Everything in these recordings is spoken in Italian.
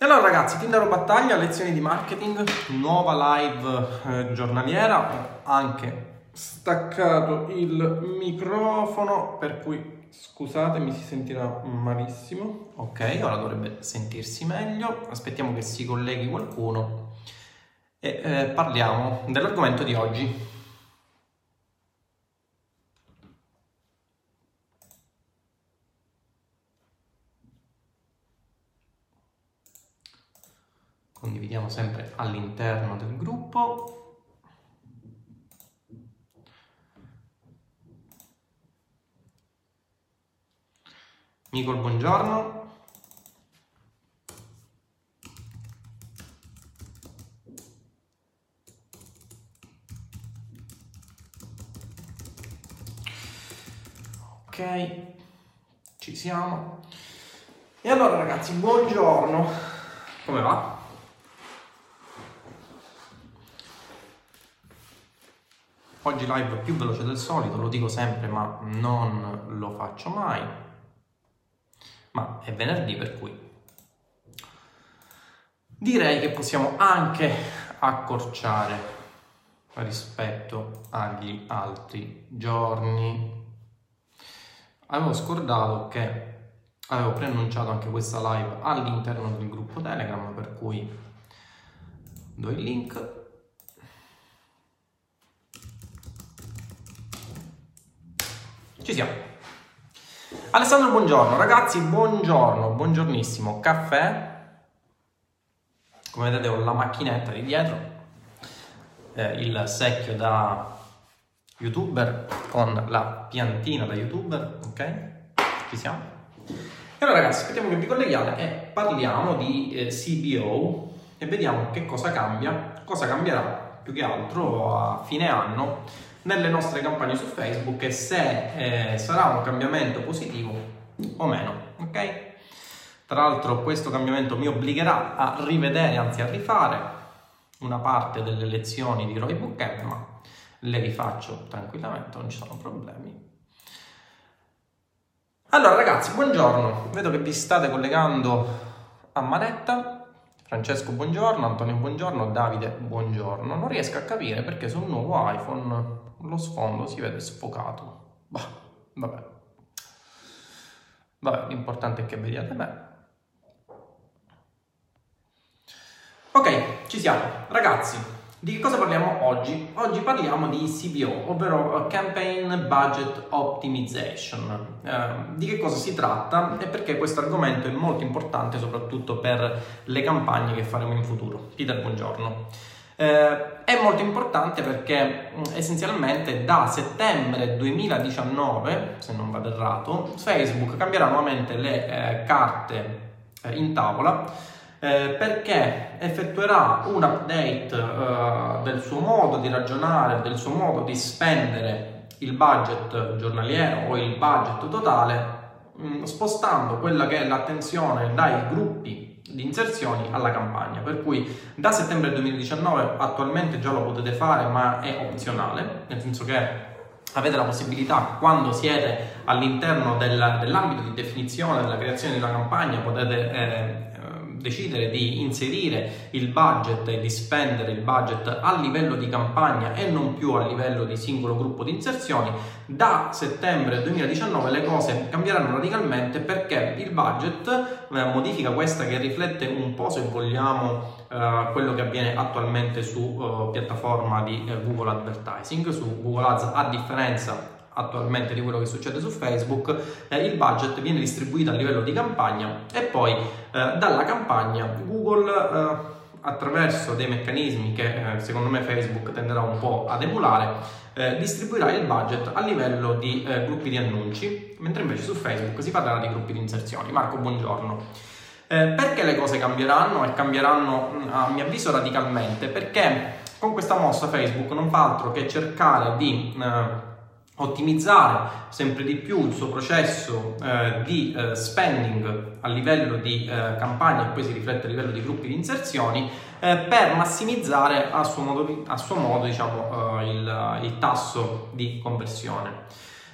E allora ragazzi, Tinder Battaglia, lezioni di marketing, nuova live eh, giornaliera, anche staccato il microfono, per cui scusatemi si sentirà malissimo. Ok, ora dovrebbe sentirsi meglio, aspettiamo che si colleghi qualcuno e eh, parliamo dell'argomento di oggi. Condividiamo sempre all'interno del gruppo. Nicol, buongiorno. Ok, ci siamo. E allora ragazzi, buongiorno. Come va? Oggi live più veloce del solito, lo dico sempre ma non lo faccio mai. Ma è venerdì per cui direi che possiamo anche accorciare rispetto agli altri giorni. Avevo scordato che avevo preannunciato anche questa live all'interno del gruppo Telegram per cui do il link Ci siamo. Alessandro, buongiorno. Ragazzi, buongiorno, buongiornissimo. Caffè. Come vedete ho la macchinetta di dietro, eh, il secchio da youtuber con la piantina da youtuber, ok? Ci siamo? E allora ragazzi, aspettiamo che vi colleghiate e parliamo di eh, CBO e vediamo che cosa cambia, cosa cambierà più che altro a fine anno nelle nostre campagne su Facebook e se eh, sarà un cambiamento positivo o meno, ok? Tra l'altro questo cambiamento mi obbligherà a rivedere, anzi a rifare una parte delle lezioni di Roy Bookcamp, ma le rifaccio tranquillamente, non ci sono problemi. Allora ragazzi, buongiorno, vedo che vi state collegando a manetta, Francesco buongiorno, Antonio buongiorno, Davide buongiorno. Non riesco a capire perché sul nuovo iPhone lo sfondo si vede sfocato. Bah, vabbè. Vabbè, l'importante è che vediate me. Ok, ci siamo. Ragazzi, di che cosa parliamo oggi? Oggi parliamo di CBO, ovvero uh, Campaign Budget Optimization. Uh, di che cosa si tratta e perché questo argomento è molto importante soprattutto per le campagne che faremo in futuro. Peter, buongiorno. Eh, è molto importante perché mm, essenzialmente da settembre 2019, se non vado errato, Facebook cambierà nuovamente le eh, carte eh, in tavola eh, perché effettuerà un update eh, del suo modo di ragionare, del suo modo di spendere il budget giornaliero o il budget totale, mh, mm, spostando quella che è l'attenzione dai gruppi di inserzioni alla campagna, per cui da settembre 2019 attualmente già lo potete fare ma è opzionale, nel senso che avete la possibilità quando siete all'interno del, dell'ambito di definizione della creazione di una campagna potete eh, decidere di inserire il budget e di spendere il budget a livello di campagna e non più a livello di singolo gruppo di inserzioni, da settembre 2019 le cose cambieranno radicalmente perché il budget, eh, modifica questa che riflette un po' se vogliamo eh, quello che avviene attualmente su eh, piattaforma di eh, Google Advertising, su Google Ads a differenza attualmente di quello che succede su Facebook, eh, il budget viene distribuito a livello di campagna e poi eh, dalla campagna Google eh, attraverso dei meccanismi che eh, secondo me Facebook tenderà un po' ad emulare, eh, distribuirà il budget a livello di eh, gruppi di annunci, mentre invece su Facebook si parlerà di gruppi di inserzioni. Marco, buongiorno. perché le cose cambieranno e cambieranno a mio avviso radicalmente? Perché con questa mossa Facebook non fa altro che cercare di ottimizzare sempre di più il suo processo eh, di eh, spending a livello di eh, campagna e poi si riflette a livello di gruppi di inserzioni eh, per massimizzare a suo modo, a suo modo diciamo, eh, il, il, tasso di conversione.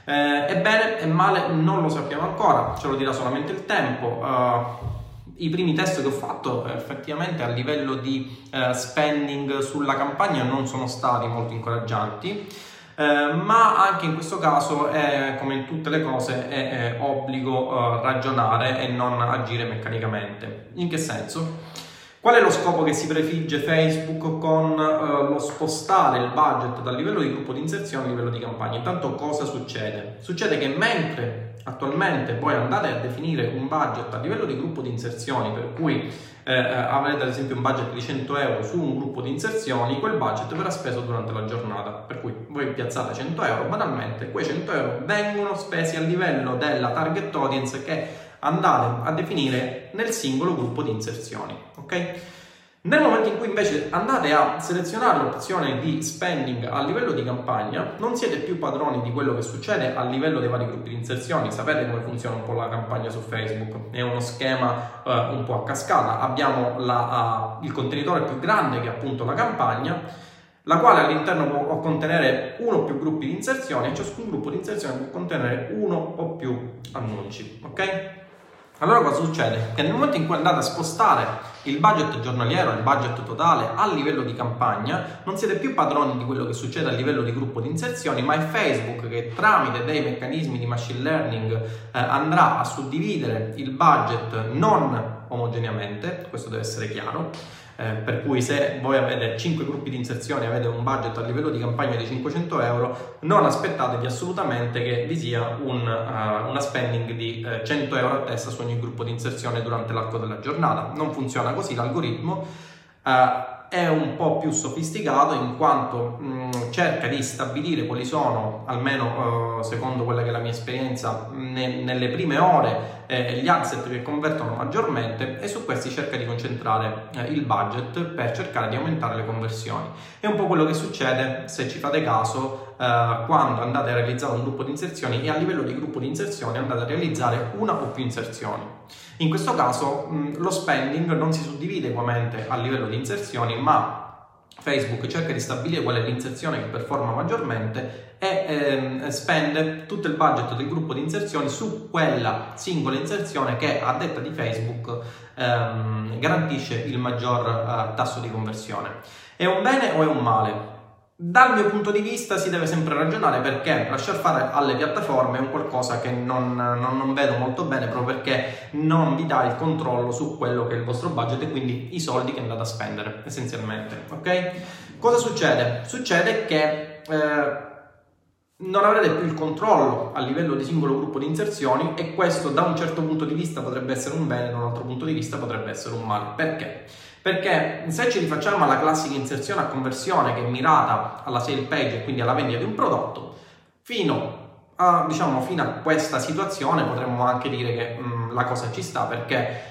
Eh, è bene e male non lo sappiamo ancora, ce lo dirà solamente il tempo i primi test che ho fatto effettivamente a livello di eh, spending sulla campagna non sono stati molto incoraggianti. Eh, ma anche in questo caso, è, come in tutte le cose, è, è obbligo eh, ragionare e non agire meccanicamente. In che senso? Qual è lo scopo che si prefigge Facebook con uh, lo spostare il budget dal livello di gruppo di inserzione al livello di campagna? Intanto cosa succede? Succede che mentre attualmente voi andate a definire un budget a livello di gruppo di inserzioni, per cui eh, eh avrete ad esempio un budget di 100 euro su un gruppo di inserzioni, quel budget verrà speso durante la giornata. Per cui voi piazzate 100 euro, banalmente quei 100 euro vengono spesi a livello della target audience che andate a definire nel singolo gruppo di inserzioni. ok? Nel momento in cui invece andate a selezionare l'opzione di spending a livello di campagna, non siete più padroni di quello che succede a livello dei vari gruppi di inserzioni. Sapete come funziona un po' la campagna su Facebook? È uno schema uh, un po' a cascata. Abbiamo la, uh, il contenitore più grande che è appunto la campagna, la quale all'interno può contenere uno o più gruppi di inserzioni e ciascun gruppo di inserzione può contenere uno o più annunci. Ok? Allora cosa succede? Che nel momento in cui andate a spostare il budget giornaliero, il budget totale a livello di campagna, non siete più padroni di quello che succede a livello di gruppo di inserzioni, ma è Facebook che tramite dei meccanismi di machine learning eh, andrà a suddividere il budget non omogeneamente, questo deve essere chiaro, eh, per cui se voi avete 5 gruppi di inserzione e avete un budget a livello di campagna di 500 euro, non aspettatevi assolutamente che vi sia un, uh, una spending di uh, 100 euro a testa su ogni gruppo di inserzione durante l'arco della giornata. Non funziona così l'algoritmo. Uh, è un po' più sofisticato in quanto mh, cerca di stabilire quali sono, almeno eh, secondo quella che è la mia esperienza, ne, nelle prime ore eh, gli asset che convertono maggiormente e su questi cerca di concentrare eh, il budget per cercare di aumentare le conversioni. È un po' quello che succede, se ci fate caso, eh, quando andate a realizzare un gruppo di inserzioni e a livello di gruppo di inserzioni andate a realizzare una o più inserzioni. In questo caso mh, lo spending non si suddivide ugualmente a livello di inserzioni, ma Facebook cerca di stabilire qual è l'inserzione che performa maggiormente e ehm, spende tutto il budget del gruppo di inserzioni su quella singola inserzione che a detta di Facebook ehm, garantisce il maggior eh, tasso di conversione. È un bene o è un male? Dal mio punto di vista si deve sempre ragionare perché lasciar fare alle piattaforme è un qualcosa che non, non, non, vedo molto bene proprio perché non vi dà il controllo su quello che è il vostro budget e quindi i soldi che andate a spendere essenzialmente. Ok? Cosa succede? Succede che eh, non avrete più il controllo a livello di singolo gruppo di inserzioni e questo da un certo punto di vista potrebbe essere un bene, da un altro punto di vista potrebbe essere un male. Perché? Perché se ci rifacciamo alla classica inserzione a conversione che è mirata alla sale page e quindi alla vendita di un prodotto, fino a, diciamo, fino a questa situazione potremmo anche dire che mh, mm, la cosa ci sta perché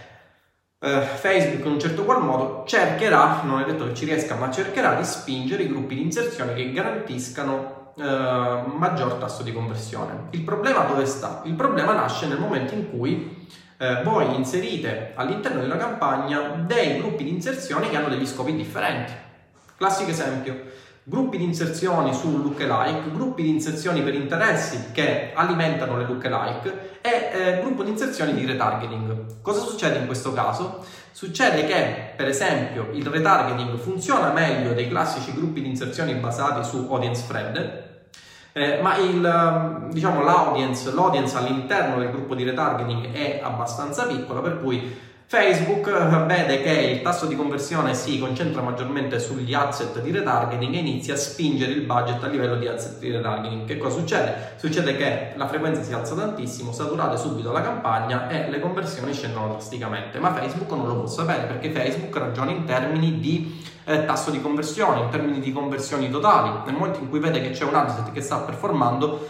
eh, Facebook in un certo qual modo cercherà, non è detto che ci riesca, ma cercherà di spingere i gruppi di inserzione che garantiscano eh, maggior tasso di conversione. Il problema dove sta? Il problema nasce nel momento in cui eh, voi inserite all'interno della campagna dei gruppi di inserzione che hanno degli scopi differenti. Classico esempio, gruppi di inserzioni su lookalike, gruppi di inserzioni per interessi che alimentano le lookalike e eh, gruppo di inserzioni di retargeting. Cosa succede in questo caso? Succede che, per esempio, il retargeting funziona meglio dei classici gruppi di inserzioni basati su audience spread, eh, ma il, ehm, diciamo, l'audience, l'audience all'interno del gruppo di retargeting è abbastanza piccola, per cui Facebook vede che il tasso di conversione si concentra maggiormente sugli asset di retargeting e inizia a spingere il budget a livello di asset di retargeting. Che cosa succede? Succede che la frequenza si alza tantissimo, saturate subito la campagna e le conversioni scendono drasticamente. Ma Facebook non lo può sapere perché Facebook ragiona in termini di eh, tasso di conversione, in termini di conversioni totali. Nel momento in cui vede che c'è un asset che sta performando,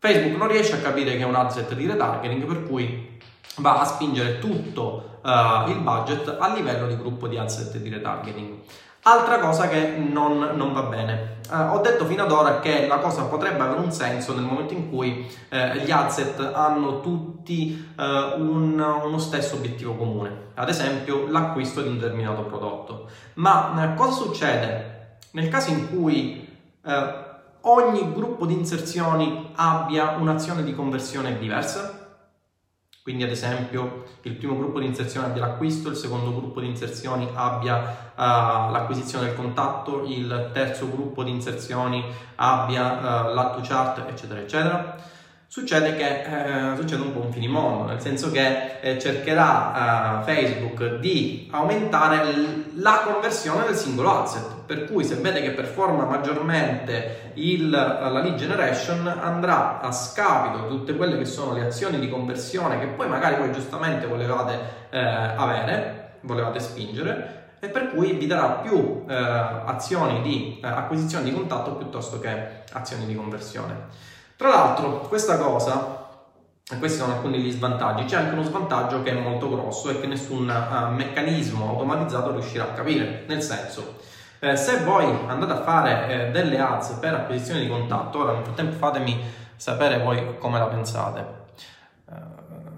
Facebook non riesce a capire che è un asset di retargeting, per cui va a spingere tutto uh, il budget a livello di gruppo di asset di retargeting. Altra cosa che non, non va bene. Uh, ho detto fino ad ora che la cosa potrebbe avere un senso nel momento in cui uh, gli asset hanno tutti un, uno stesso obiettivo comune, ad esempio l'acquisto di un determinato prodotto. Ma cosa succede nel caso in cui ogni gruppo di inserzioni abbia un'azione di conversione diversa? Quindi ad esempio il primo gruppo di inserzione abbia l'acquisto, il secondo gruppo di inserzioni abbia uh, l'acquisizione del contatto, il terzo gruppo di inserzioni abbia uh, l'atto chart, eccetera, eccetera. Succede che eh, succede un po' un finimondo, nel senso che eh, cercherà eh, Facebook di aumentare l- la conversione del singolo asset, per cui se vede che performa maggiormente il, la lead generation andrà a scapito di tutte quelle che sono le azioni di conversione che poi magari voi giustamente volevate eh, avere, volevate spingere, e per cui vi darà più eh, azioni di eh, acquisizione di contatto piuttosto che azioni di conversione. Tra l'altro, questa cosa, questi sono alcuni degli svantaggi, c'è anche uno svantaggio che è molto grosso e che nessun uh, meccanismo automatizzato riuscirà a capire, nel senso, eh, se voi andate a fare eh, delle ads per acquisizione di contatto, ora nel frattempo fatemi sapere voi come la pensate. Eh,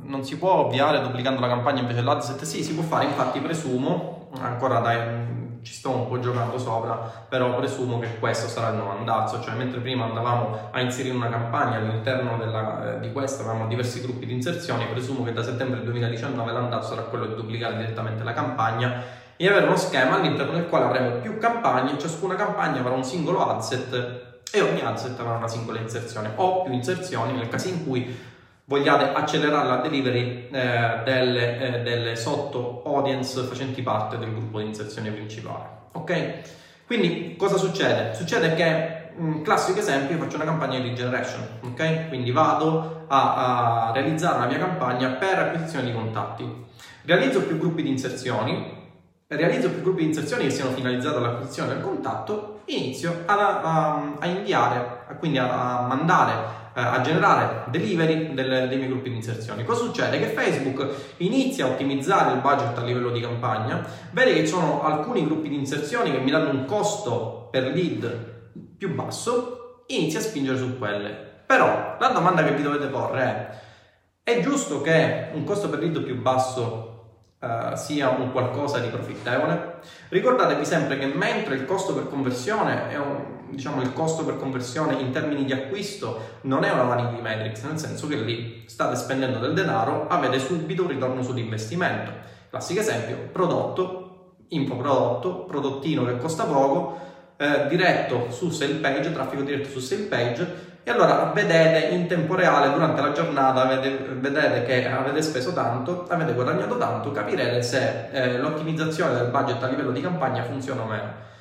non si può ovviare duplicando la campagna invece dell'ad set? Sì, si può fare, infatti presumo, ancora dai ci sto un po' giocando sopra, però presumo che questo sarà il nuovo andazzo, cioè mentre prima andavamo a inserire una campagna all'interno della, eh, di questa, avevamo diversi gruppi di inserzioni, presumo che da settembre 2019 l'andazzo sarà quello di duplicare direttamente la campagna e avere uno schema all'interno del quale avremo più campagne, ciascuna campagna avrà un singolo adset e ogni adset avrà una singola inserzione o più inserzioni nel caso in cui vogliate accelerare la delivery eh, delle, eh, delle, sotto audience facenti parte del gruppo di inserzione principale. Ok? Quindi cosa succede? Succede che, un classico esempio, faccio una campagna di generation, ok? Quindi vado a, a realizzare una mia campagna per acquisizione di contatti. Realizzo più gruppi di inserzioni, realizzo più gruppi di inserzioni che siano finalizzati all'acquisizione del contatto, inizio a, a, a inviare, quindi a, a mandare a generare delivery del, dei miei gruppi di inserzioni. Cosa succede? Che Facebook inizia a ottimizzare il budget a livello di campagna, vede che ci sono alcuni gruppi di inserzioni che mi danno un costo per lead più basso, inizia a spingere su quelle. Però la domanda che vi dovete porre è, è giusto che un costo per lead più basso Uh, sia un qualcosa di profittevole. Ricordatevi sempre che mentre il costo per conversione è un, diciamo, il costo per conversione in termini di acquisto non è una vanity metrics, nel senso che lì state spendendo del denaro, avete subito un ritorno sull'investimento. Classico esempio, prodotto, infoprodotto, prodottino che costa poco, eh, diretto su sale page, traffico diretto su sale page, e allora vedete in tempo reale durante la giornata, vedete, vedete che avete speso tanto, avete guadagnato tanto, capirete se eh, l'ottimizzazione del budget a livello di campagna funziona o meno.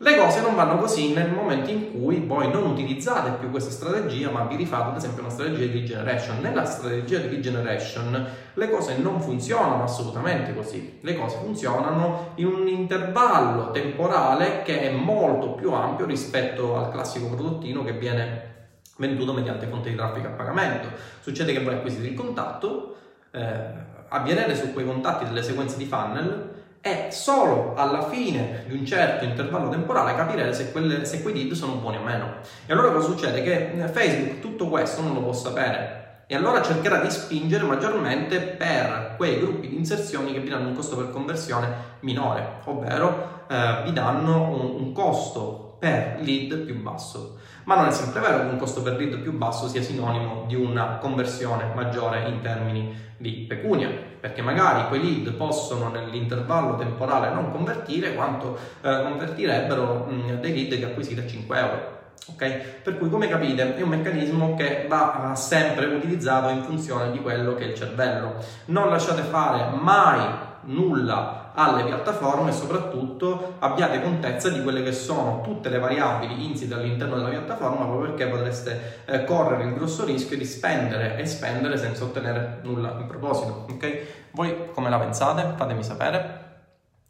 Le cose non vanno così nel momento in cui voi non utilizzate più questa strategia, ma vi rifate ad esempio una strategia di lead generation. Nella strategia di lead generation le cose non funzionano assolutamente così. Le cose funzionano in un intervallo temporale che è molto più ampio rispetto al classico prodottino che viene venduto mediante fonte di traffico a pagamento. Succede che voi acquisite il contatto, eh, avviene su quei contatti delle sequenze di funnel e solo alla fine di un certo intervallo temporale capirete se, quelle, se quei lead sono buoni o meno. E allora cosa succede? Che eh, Facebook tutto questo non lo può sapere e allora cercherà di spingere maggiormente per quei gruppi di inserzioni che vi danno un costo per conversione minore, ovvero eh, vi danno un, un costo per lead più basso. Ma non è sempre vero che un costo per lead più basso sia sinonimo di una conversione maggiore in termini di pecunia, perché magari quei lead possono nell'intervallo temporale non convertire quanto eh, convertirebbero mh, dei lead che acquisite a 5 euro. Okay? Per cui, come capite, è un meccanismo che va sempre utilizzato in funzione di quello che è il cervello. Non lasciate fare mai nulla alle piattaforme e soprattutto abbiate contezza di quelle che sono tutte le variabili insite all'interno della piattaforma proprio perché potreste eh, correre il grosso rischio di spendere e spendere senza ottenere nulla in proposito. Ok? Voi come la pensate? Fatemi sapere.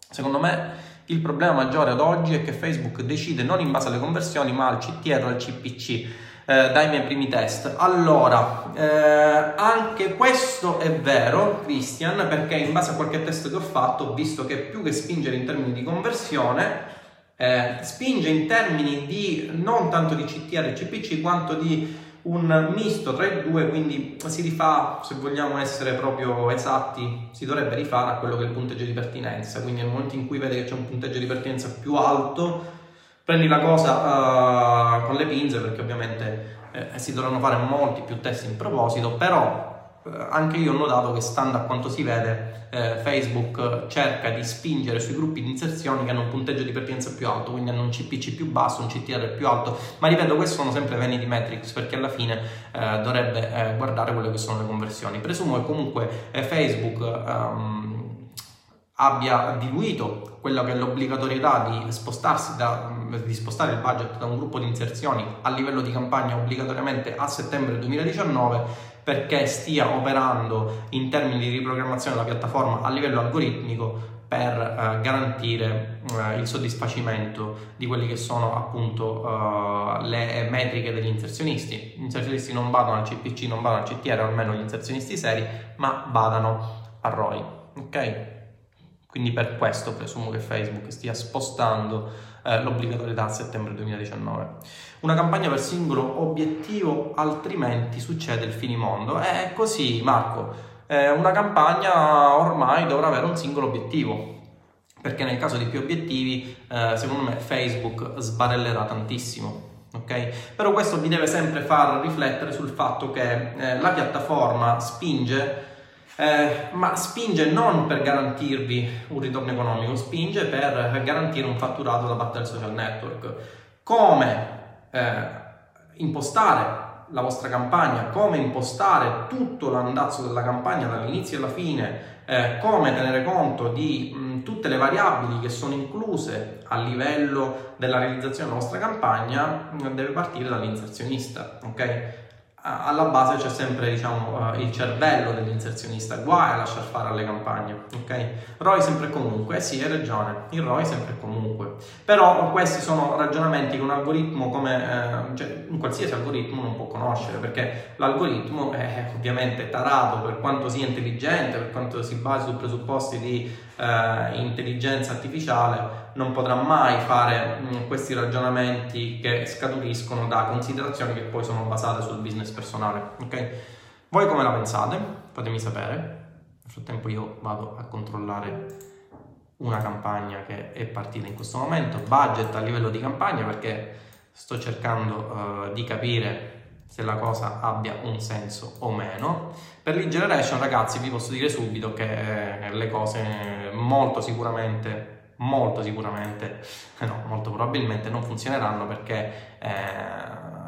Secondo me il problema maggiore ad oggi è che Facebook decide non in base alle conversioni ma al CTR o al CPC eh, dai miei primi test. Allora, eh, anche questo è vero, Christian, perché in base a qualche test che ho fatto ho visto che più che spingere in termini di conversione, eh, spinge in termini di non tanto di CTR e CPC quanto di un misto tra i due, quindi si rifà, se vogliamo essere proprio esatti, si dovrebbe rifare a quello che è il punteggio di pertinenza, quindi nel momento in cui vede che c'è un punteggio di pertinenza più alto, prendi la cosa uh, con le pinze perché ovviamente eh, si dovranno fare molti più test in proposito, però eh, anche io ho notato che stando a quanto si vede eh, Facebook cerca di spingere sui gruppi di inserzioni che hanno un punteggio di pertinenza più alto, quindi hanno un CPC più basso, un CTR più alto, ma ripeto, questi sono sempre vanity metrics perché alla fine eh, dovrebbe eh, guardare quelle che sono le conversioni. Presumo che comunque Facebook um, abbia diluito quella che è l'obbligatorietà di spostarsi da, di spostare il budget da un gruppo di inserzioni a livello di campagna obbligatoriamente a settembre 2019 perché stia operando in termini di riprogrammazione della piattaforma a livello algoritmico per eh, garantire eh, il soddisfacimento di quelli che sono appunto eh, le metriche degli inserzionisti. Gli inserzionisti non vadano al CPC, non vadano al CTR, almeno gli inserzionisti seri, ma vadano a ROI. Ok? Quindi per questo presumo che Facebook stia spostando eh, l'obbligatorietà a settembre 2019. Una campagna per singolo obiettivo, altrimenti succede il finimondo. È così, Marco. Eh, una campagna ormai dovrà avere un singolo obiettivo. Perché nel caso di più obiettivi, eh, secondo me Facebook sbarellerà tantissimo. Okay? Però questo vi deve sempre far riflettere sul fatto che eh, la piattaforma spinge eh, ma spinge non per garantirvi un ritorno economico, spinge per garantire un fatturato da parte del social network. Come eh, impostare la vostra campagna, come impostare tutto l'andazzo della campagna dall'inizio alla fine, eh, come tenere conto di mh, tutte le variabili che sono incluse a livello della realizzazione della vostra campagna, deve partire dall'inserzionista, ok? Alla base c'è sempre diciamo, uh, il cervello dell'inserzionista, guai a lasciar fare alle campagne, ok? ROI sempre e comunque, eh sì, hai ragione, il ROI sempre e comunque. Però questi sono ragionamenti che un algoritmo come, eh, cioè un qualsiasi algoritmo non può conoscere, perché l'algoritmo è ovviamente tarato per quanto sia intelligente, per quanto si basi su presupposti di eh, intelligenza artificiale, non potrà mai fare mh, mm, questi ragionamenti che scaturiscono da considerazioni che poi sono basate sul business personale. Ok? Voi come la pensate? Fatemi sapere. Nel frattempo io vado a controllare una campagna che è partita in questo momento, budget a livello di campagna perché sto cercando uh, di capire se la cosa abbia un senso o meno. Per lead generation ragazzi vi posso dire subito che eh, le cose molto sicuramente molto sicuramente, eh no, molto probabilmente non funzioneranno perché eh,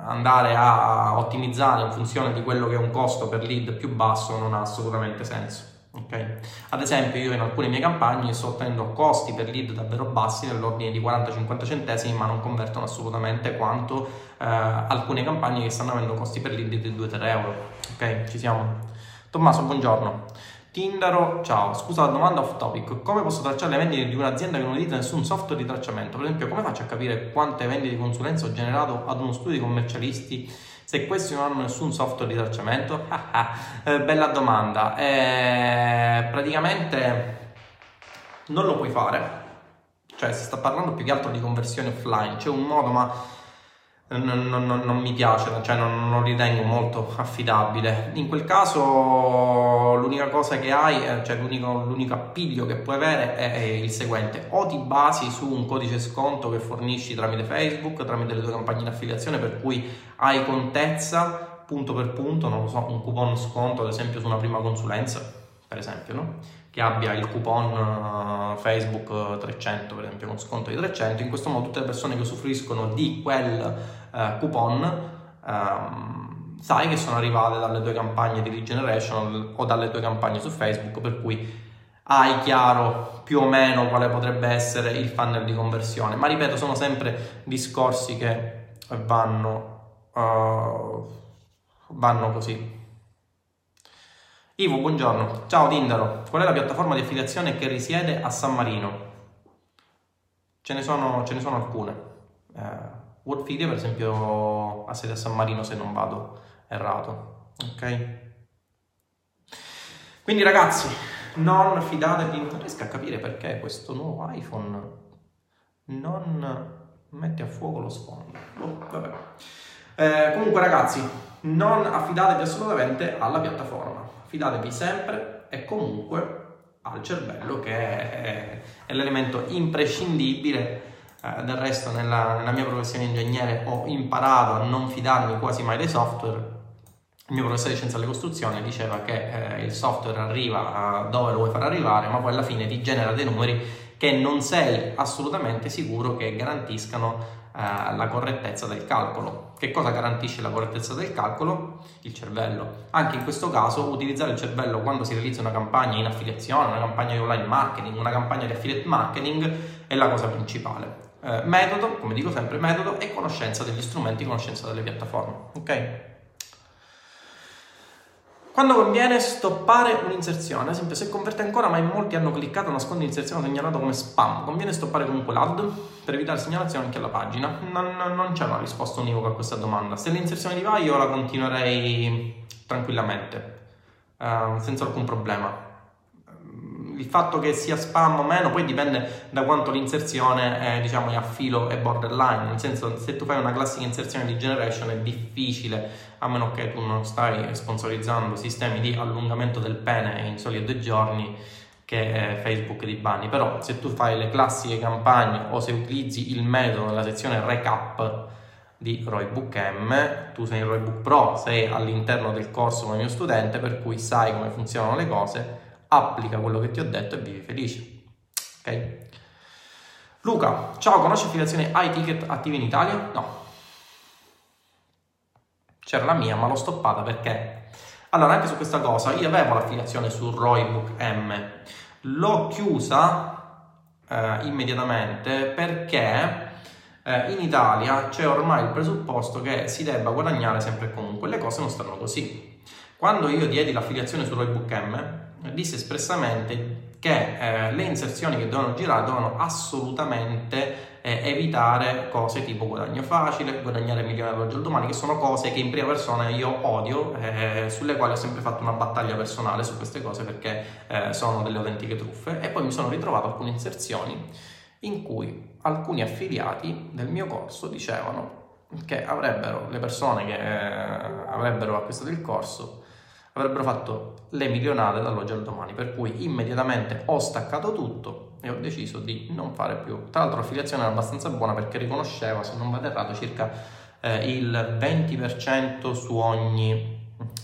andare a ottimizzare in funzione di quello che è un costo per lead più basso non ha assolutamente senso. Okay? Ad esempio, io in alcune mie campagne sto ottenendo costi per lead davvero bassi, nell'ordine di 40-50 centesimi, ma non convertono assolutamente quanto eh, alcune campagne che stanno avendo costi per lead di 2-3 euro. Ok, ci siamo. Tommaso, buongiorno. Tindaro, ciao, scusa la domanda off topic, come posso tracciare le vendite di un'azienda che non utilizza nessun software di tracciamento? Per esempio, come faccio a capire quante vendite di consulenza ho generato ad uno studio di commercialisti se questi non hanno nessun software di tracciamento? eh, bella domanda, eh, praticamente non lo puoi fare, cioè si sta parlando più che altro di conversione offline, c'è un modo ma non, non, non, mi piace, cioè non, non, ritengo molto affidabile. In quel caso l'unica cosa che hai, eh, cioè l'unico, l'unico appiglio che puoi avere è, è, il seguente, o ti basi su un codice sconto che fornisci tramite Facebook, tramite le tue campagne di affiliazione per cui hai contezza punto per punto, non lo so, un coupon sconto ad esempio su una prima consulenza, per esempio, no? che abbia il coupon uh, Facebook 300 per esempio con sconto di 300 in questo modo tutte le persone che usufruiscono di quel uh, coupon um, sai che sono arrivate dalle tue campagne di lead generation o dalle tue campagne su Facebook per cui hai chiaro più o meno quale potrebbe essere il funnel di conversione ma ripeto sono sempre discorsi che vanno uh, vanno così Ivo, buongiorno. Ciao Tindaro, qual è la piattaforma di affiliazione che risiede a San Marino? Ce ne sono, ce ne sono alcune. Eh, Wordfeed, per esempio, ha sede a San Marino se non vado errato. Ok? Quindi ragazzi, non fidatevi, non riesco a capire perché questo nuovo iPhone non mette a fuoco lo sfondo. Oh, eh, comunque ragazzi, non affidatevi assolutamente alla piattaforma fidatevi sempre e comunque al cervello che è, è l'elemento imprescindibile. Eh, del resto nella, nella, mia professione di ingegnere ho imparato a non fidarmi quasi mai dei software il mio professore di scienza delle costruzioni diceva che eh, il software arriva dove lo vuoi far arrivare, ma poi alla fine ti genera dei numeri che non sei assolutamente sicuro che garantiscano eh, la correttezza del calcolo. Che cosa garantisce la correttezza del calcolo? Il cervello. Anche in questo caso utilizzare il cervello quando si realizza una campagna in affiliazione, una campagna di online marketing, una campagna di affiliate marketing è la cosa principale. Eh, metodo, come dico sempre, metodo e conoscenza degli strumenti, conoscenza delle piattaforme. Ok? Quando conviene stoppare un'inserzione, ad esempio se converte ancora ma in molti hanno cliccato nasconde l'inserzione segnalata come spam, conviene stoppare comunque l'ad per evitare segnalazione anche alla pagina? Non, non c'è una risposta univoca a questa domanda. Se l'inserzione di va io la continuerei tranquillamente, uh, senza alcun problema il fatto che sia spam o meno poi dipende da quanto l'inserzione è, diciamo, è a filo e borderline, nel senso se tu fai una classica inserzione di generation è difficile, a meno che tu non stai sponsorizzando sistemi di allungamento del pene in soli due giorni che Facebook di banni, però se tu fai le classiche campagne o se utilizzi il metodo nella sezione recap di Roybook M, tu sei in Roybook Pro, sei all'interno del corso come mio studente, per cui sai come funzionano le cose, applica quello che ti ho detto e vivi felice. Ok? Luca, ciao, conosci affiliazione iTicket attive in Italia? No. C'era la mia, ma l'ho stoppata perché... Allora, anche su questa cosa, io avevo l'affiliazione su Roybook M, l'ho chiusa eh, immediatamente perché eh, in Italia c'è ormai il presupposto che si debba guadagnare sempre e comunque, le cose non stanno così. Quando io diedi l'affiliazione su Roybook M, disse espressamente che eh, le inserzioni che dovevano girare dovevano assolutamente eh, evitare cose tipo guadagno facile, guadagnare milioni all'oggi al domani, che sono cose che in prima persona io odio, eh, sulle quali ho sempre fatto una battaglia personale su queste cose perché eh, sono delle autentiche truffe. E poi mi sono ritrovato alcune inserzioni in cui alcuni affiliati del mio corso dicevano che avrebbero le persone che eh, avrebbero acquistato il corso avrebbero fatto le milionate dall'oggi al domani, per cui immediatamente ho staccato tutto e ho deciso di non fare più. Tra l'altro l'affiliazione era abbastanza buona perché riconosceva, se non vado errato, circa eh, il 20% su ogni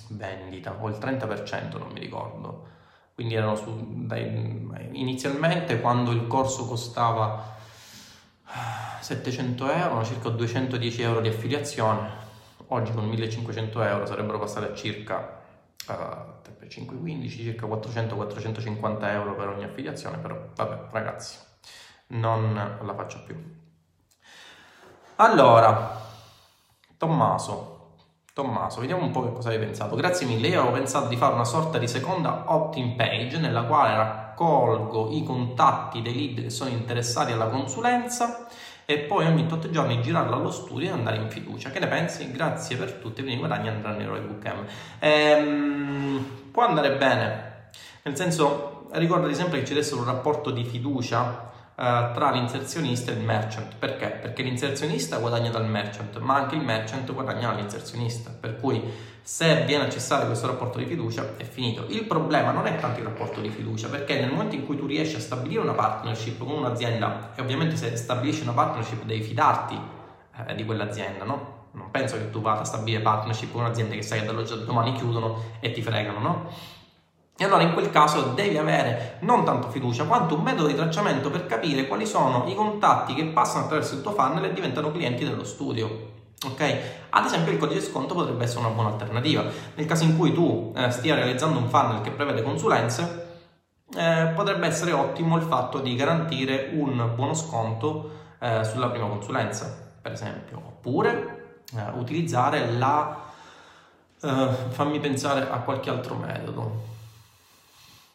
vendita o il 30%, non mi ricordo. Quindi erano su, dai, inizialmente quando il corso costava 700 euro, circa 210 euro di affiliazione, oggi con 1500 euro sarebbero passate a circa uh, 3 per 5, 15, circa 400-450 euro per ogni affiliazione, però vabbè ragazzi, non la faccio più. Allora, Tommaso, Tommaso, vediamo un po' che cosa hai pensato. Grazie mille, io avevo pensato di fare una sorta di seconda opt-in page nella quale raccolgo i contatti dei lead che sono interessati alla consulenza e poi ogni 8 giorni girarlo allo studio e andare in fiducia. Che ne pensi? Grazie per tutto quindi guadagni andranno in Roybook M. Ehm, può andare bene, nel senso ricordati sempre che ci deve essere un rapporto di fiducia Uh, tra l'inserzionista e il merchant. Perché? Perché l'inserzionista guadagna dal merchant, ma anche il merchant guadagna dall'inserzionista. Per cui se viene a cessare questo rapporto di fiducia è finito. Il problema non è tanto il rapporto di fiducia, perché nel momento in cui tu riesci a stabilire una partnership con un'azienda, e ovviamente se stabilisci una partnership devi fidarti eh, di quell'azienda, no? Non penso che tu vada a stabilire partnership con un'azienda che sai che dall'oggi al domani chiudono e ti fregano, no? E allora in quel caso devi avere non tanto fiducia quanto un metodo di tracciamento per capire quali sono i contatti che passano attraverso il tuo funnel e diventano clienti dello studio. Ok? Ad esempio il codice sconto potrebbe essere una buona alternativa. Nel caso in cui tu eh, stia realizzando un funnel che prevede consulenze, eh, potrebbe essere ottimo il fatto di garantire un buono sconto eh, sulla prima consulenza, per esempio. Oppure eh, utilizzare la... Eh, fammi pensare a qualche altro metodo.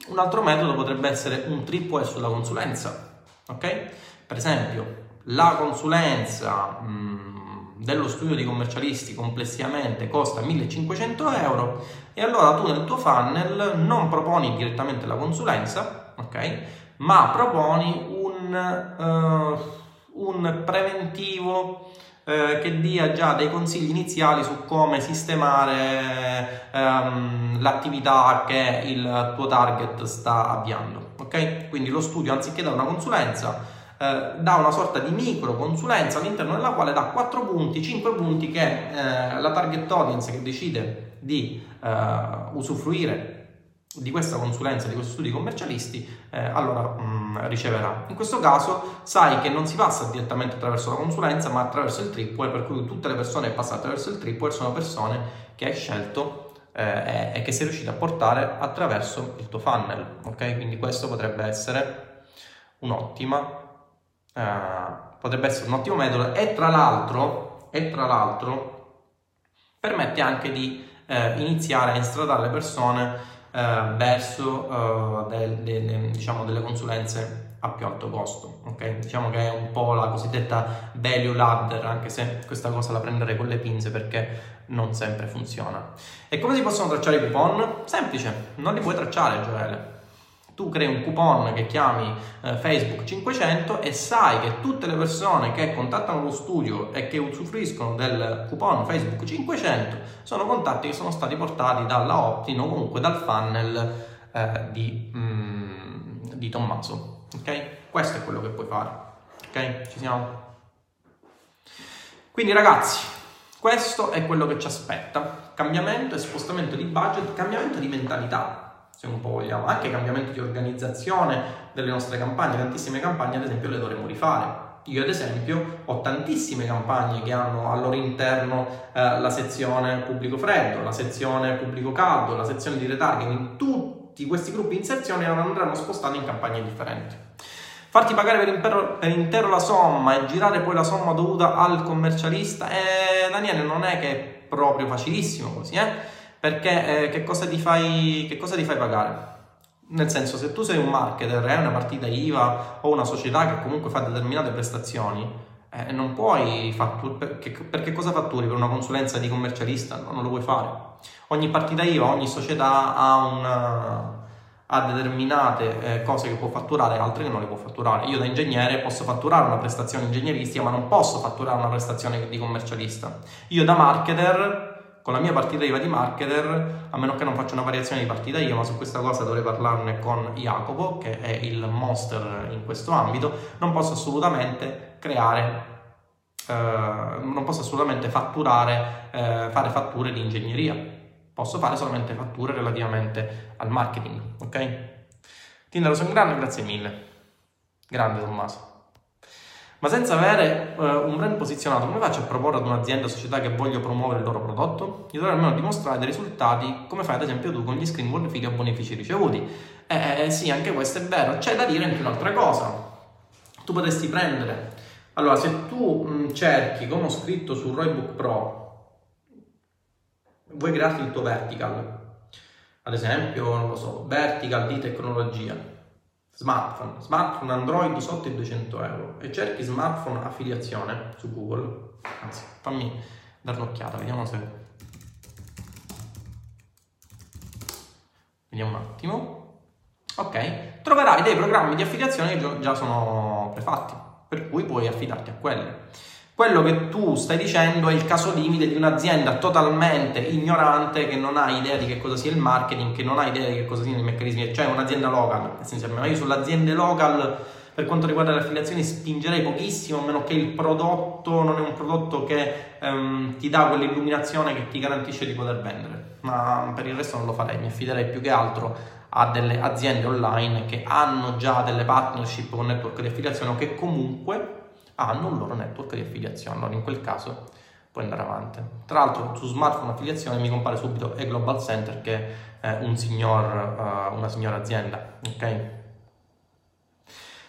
Un altro metodo potrebbe essere un tripwire sulla consulenza. Ok? Per esempio, la consulenza... Mh, mm, dello studio di commercialisti complessivamente costa 1500 euro e allora tu nel tuo funnel non proponi direttamente la consulenza, ok? Ma proponi un, uh, un preventivo uh, che dia già dei consigli iniziali su come sistemare um, l'attività che il tuo target sta avviando, ok? Quindi lo studio anziché dare una consulenza eh, dà una sorta di micro consulenza all'interno della quale dà 4 punti, 5 punti che eh, la target audience che decide di uh, usufruire di questa consulenza, di questi studi commercialisti, eh, allora mh, mm, riceverà. In questo caso sai che non si passa direttamente attraverso la consulenza, ma attraverso il tripwire, per cui tutte le persone che passano attraverso il tripwire sono persone che hai scelto eh, e che sei riuscito a portare attraverso il tuo funnel. Ok? Quindi questo potrebbe essere un'ottima, eh, potrebbe essere un ottimo metodo e tra l'altro, e tra l'altro permette anche di eh, iniziare a instradare le persone eh, verso eh, del, del, diciamo, delle consulenze a più alto costo. Okay? Diciamo che è un po' la cosiddetta value ladder, anche se questa cosa la prenderei con le pinze perché non sempre funziona. E come si possono tracciare i coupon? Semplice, non li puoi tracciare, Gioele tu crei un coupon che chiami eh, Facebook 500 e sai che tutte le persone che contattano lo studio e che usufruiscono del coupon Facebook 500 sono contatti che sono stati portati dalla Optin o comunque dal funnel eh, di, mm, di Tommaso. Ok? Questo è quello che puoi fare. Ok? Ci siamo? Quindi ragazzi, questo è quello che ci aspetta. Cambiamento e spostamento di budget, cambiamento di mentalità se un po' vogliamo, anche cambiamento di organizzazione delle nostre campagne, tantissime campagne ad esempio le dovremmo rifare. Io ad esempio ho tantissime campagne che hanno al loro interno eh, la sezione pubblico freddo, la sezione pubblico caldo, la sezione di retargeting, tutti questi gruppi di inserzione andranno spostati in campagne differenti. Farti pagare per intero, per intero, la somma e girare poi la somma dovuta al commercialista, eh, Daniele, non è che è proprio facilissimo così, eh? Perché eh, che, cosa fai, che, cosa ti fai, pagare? Nel senso, se tu sei un marketer, hai una partita IVA o una società che comunque fa determinate prestazioni, eh, non puoi fatturare, perché, perché, cosa fatturi per una consulenza di commercialista? No, non lo puoi fare. Ogni partita IVA, ogni società ha, una, ha determinate eh, cose che può fatturare e altre che non le può fatturare. Io da ingegnere posso fatturare una prestazione ingegneristica, ma non posso fatturare una prestazione di commercialista. Io da marketer con la mia partita IVA di marketer, a meno che non faccia una variazione di partita IVA, ma su questa cosa dovrei parlarne con Jacopo, che è il monster in questo ambito, non posso assolutamente creare, eh, non posso assolutamente fatturare, eh, fare fatture di ingegneria. Posso fare solamente fatture relativamente al marketing, ok? Tindaro, sei un grande, grazie mille. Grande Tommaso. Ma senza avere uh, un brand posizionato, come faccio a proporre ad un'azienda o società che voglio promuovere il loro prodotto? Io dovrei almeno dimostrare dei risultati, come fai ad esempio tu con gli screen bonifici a benefici ricevuti. Eh, eh, sì, anche questo è vero. C'è da dire anche un'altra cosa. Tu potresti prendere. Allora, se tu mh, cerchi, come ho scritto su Roybook Pro, vuoi crearti il tuo vertical, ad esempio, non lo so, vertical di tecnologia Smartphone, smartphone Android sotto i 200 euro e cerchi smartphone affiliazione su Google, anzi fammi dare un'occhiata, vediamo se... Vediamo un attimo. Ok, troverai dei programmi di affiliazione che già sono prefatti, per cui puoi affidarti a quelli. Quello che tu stai dicendo è il caso limite di un'azienda totalmente ignorante che non ha idea di che cosa sia il marketing, che non ha idea di che cosa siano i meccanismi, cioè un'azienda local, essenzialmente. Ma io sulle aziende local, per quanto riguarda le affiliazioni, spingerei pochissimo, a meno che il prodotto non è un prodotto che um, ti dà quell'illuminazione che ti garantisce di poter vendere. Ma per il resto non lo farei, mi affiderei più che altro a delle aziende online che hanno già delle partnership con network di affiliazione o che comunque hanno un loro network di affiliazione, allora in quel caso puoi andare avanti. Tra l'altro su smartphone affiliazione mi compare subito e-Global Center che è un signor, uh, una signora azienda, ok?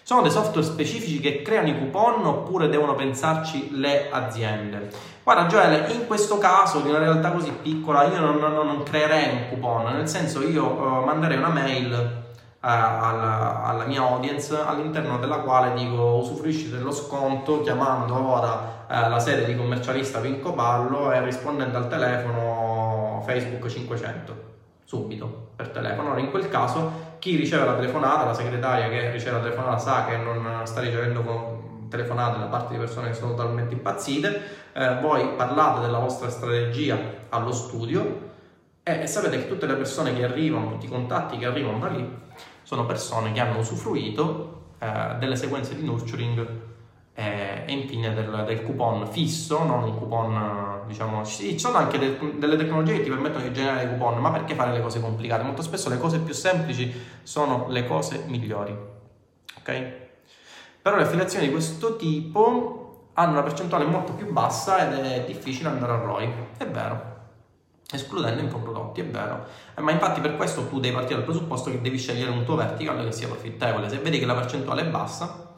Sono dei software specifici che creano i coupon oppure devono pensarci le aziende? Guarda Gioele, in questo caso di una realtà così piccola io non, non, non creerei un coupon, nel senso io uh, manderei una mail alla, alla, mia audience all'interno della quale dico usufruisci dello sconto chiamando ora eh, la sede di commercialista Vinco Ballo e rispondendo al telefono Facebook 500 subito per telefono. Allora in quel caso chi riceve la telefonata, la segretaria che riceve la telefonata sa che non sta ricevendo telefonate da parte di persone che sono totalmente impazzite, eh, voi parlate della vostra strategia allo studio e sapete che tutte le persone che arrivano, tutti i contatti che arrivano da lì sono persone che hanno usufruito eh, delle sequenze di nurturing e, e infine del, del, coupon fisso, non un coupon, diciamo, sì, ci sono anche del, delle tecnologie che ti permettono di generare coupon, ma perché fare le cose complicate? Molto spesso le cose più semplici sono le cose migliori, ok? Però le affiliazioni di questo tipo hanno una percentuale molto più bassa ed è difficile andare a ROI, è vero, escludendo infoprodotti, è vero. Eh, ma infatti per questo tu devi partire dal presupposto che devi scegliere un tuo vertical che sia profittevole. Se vedi che la percentuale è bassa,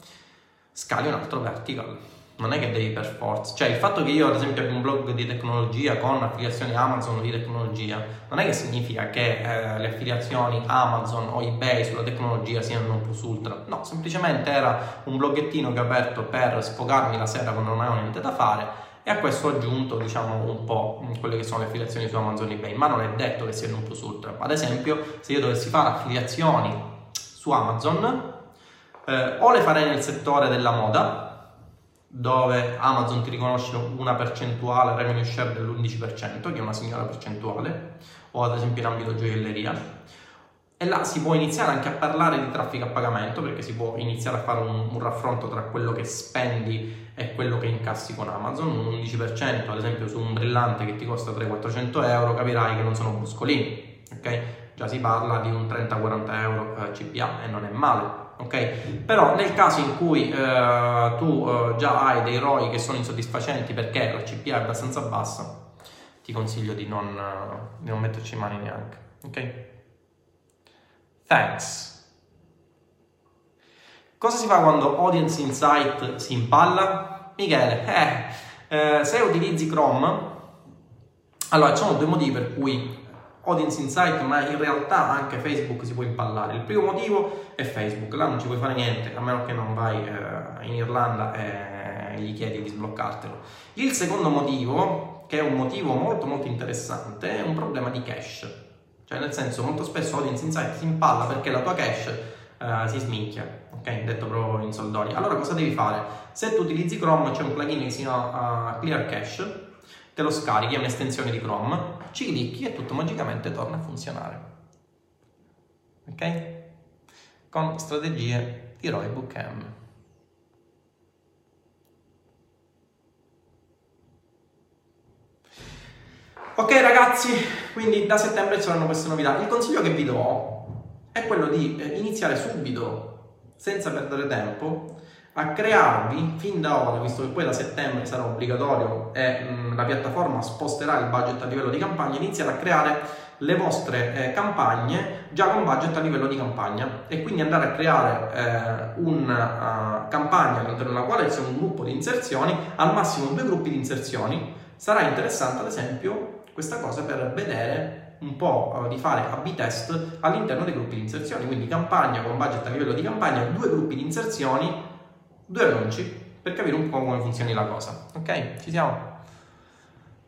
scali un altro vertical. Non è che devi per forza, cioè il fatto che io ad esempio abbia un blog di tecnologia con affiliazioni Amazon di tecnologia, non è che significa che eh, le affiliazioni Amazon o eBay sulla tecnologia siano non plus ultra, no, semplicemente era un bloggettino che ho aperto per sfogarmi la sera quando non avevo niente da fare e a questo ho aggiunto diciamo un po' quelle che sono le affiliazioni su Amazon eBay, ma non è detto che siano un plus ultra. Ad esempio, se io dovessi fare affiliazioni su Amazon, eh, o le farei nel settore della moda, dove Amazon ti riconosce una percentuale revenue share dell'11%, che è una signora percentuale, o ad esempio in ambito gioielleria. E là si può iniziare anche a parlare di traffico a pagamento, perché si può iniziare a fare un, un raffronto tra quello che spendi e quello che incassi con Amazon. Un 11% ad esempio su un brillante che ti costa 300-400 euro, capirai che non sono bruscolini, ok? Già si parla di un 30-40 euro eh, CPA e non è male ok? Però nel caso in cui eh, tu eh, già hai dei ROI che sono insoddisfacenti perché la CPA è abbastanza bassa, ti consiglio di non, uh, di non metterci mani neanche, ok? Thanks. Cosa si fa quando Audience Insight si impalla? Michele, eh, eh, se utilizzi Chrome, allora ci sono due motivi per cui Audience Insight, ma in realtà anche Facebook si può impallare. Il primo motivo è Facebook, là non ci puoi fare niente, a meno che non vai eh, in Irlanda e gli chiedi di sbloccartelo. Il secondo motivo, che è un motivo molto molto interessante, è un problema di cache. Cioè nel senso molto spesso Audience Insight si impalla perché la tua cache eh, si sminchia, ok? Detto proprio in soldoni. Allora cosa devi fare? Se tu utilizzi Chrome c'è un plugin che si chiama uh, Clear Cache te lo scarichi, è un'estensione di Chrome, ci clicchi e tutto magicamente torna a funzionare. Ok? Con strategie di Roybook M. Ok ragazzi, quindi da settembre ci saranno queste novità. Il consiglio che vi do è quello di eh, iniziare subito, senza perdere tempo, a crearvi fin da ora, visto che poi da settembre sarà obbligatorio e mh, la piattaforma sposterà il budget a livello di campagna, iniziare a creare le vostre eh, campagne già con budget a livello di campagna e quindi andare a creare eh, una uh, campagna all'interno della quale c'è un gruppo di inserzioni, al massimo due gruppi di inserzioni. Sarà interessante ad esempio questa cosa per vedere un po' uh, di fare A-B test all'interno dei gruppi di inserzioni, quindi campagna con budget a livello di campagna, due gruppi di inserzioni due annunci per capire un po' come funzioni la cosa. Ok? Ci siamo?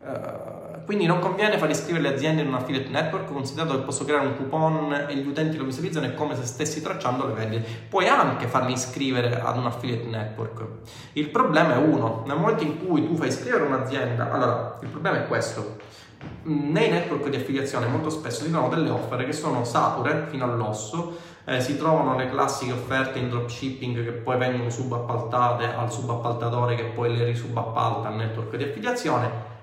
Uh, quindi non conviene far iscrivere le aziende in un affiliate network considerato che posso creare un coupon e gli utenti lo visualizzano è come se stessi tracciando le vendite puoi anche farli iscrivere ad un affiliate network il problema è uno nel momento in cui tu fai iscrivere un'azienda allora il problema è questo nei network di affiliazione molto spesso si trovano delle offerte che sono sature fino all'osso eh, si trovano le classiche offerte in dropshipping che poi vengono subappaltate al subappaltatore che poi le risubappalta al network di affiliazione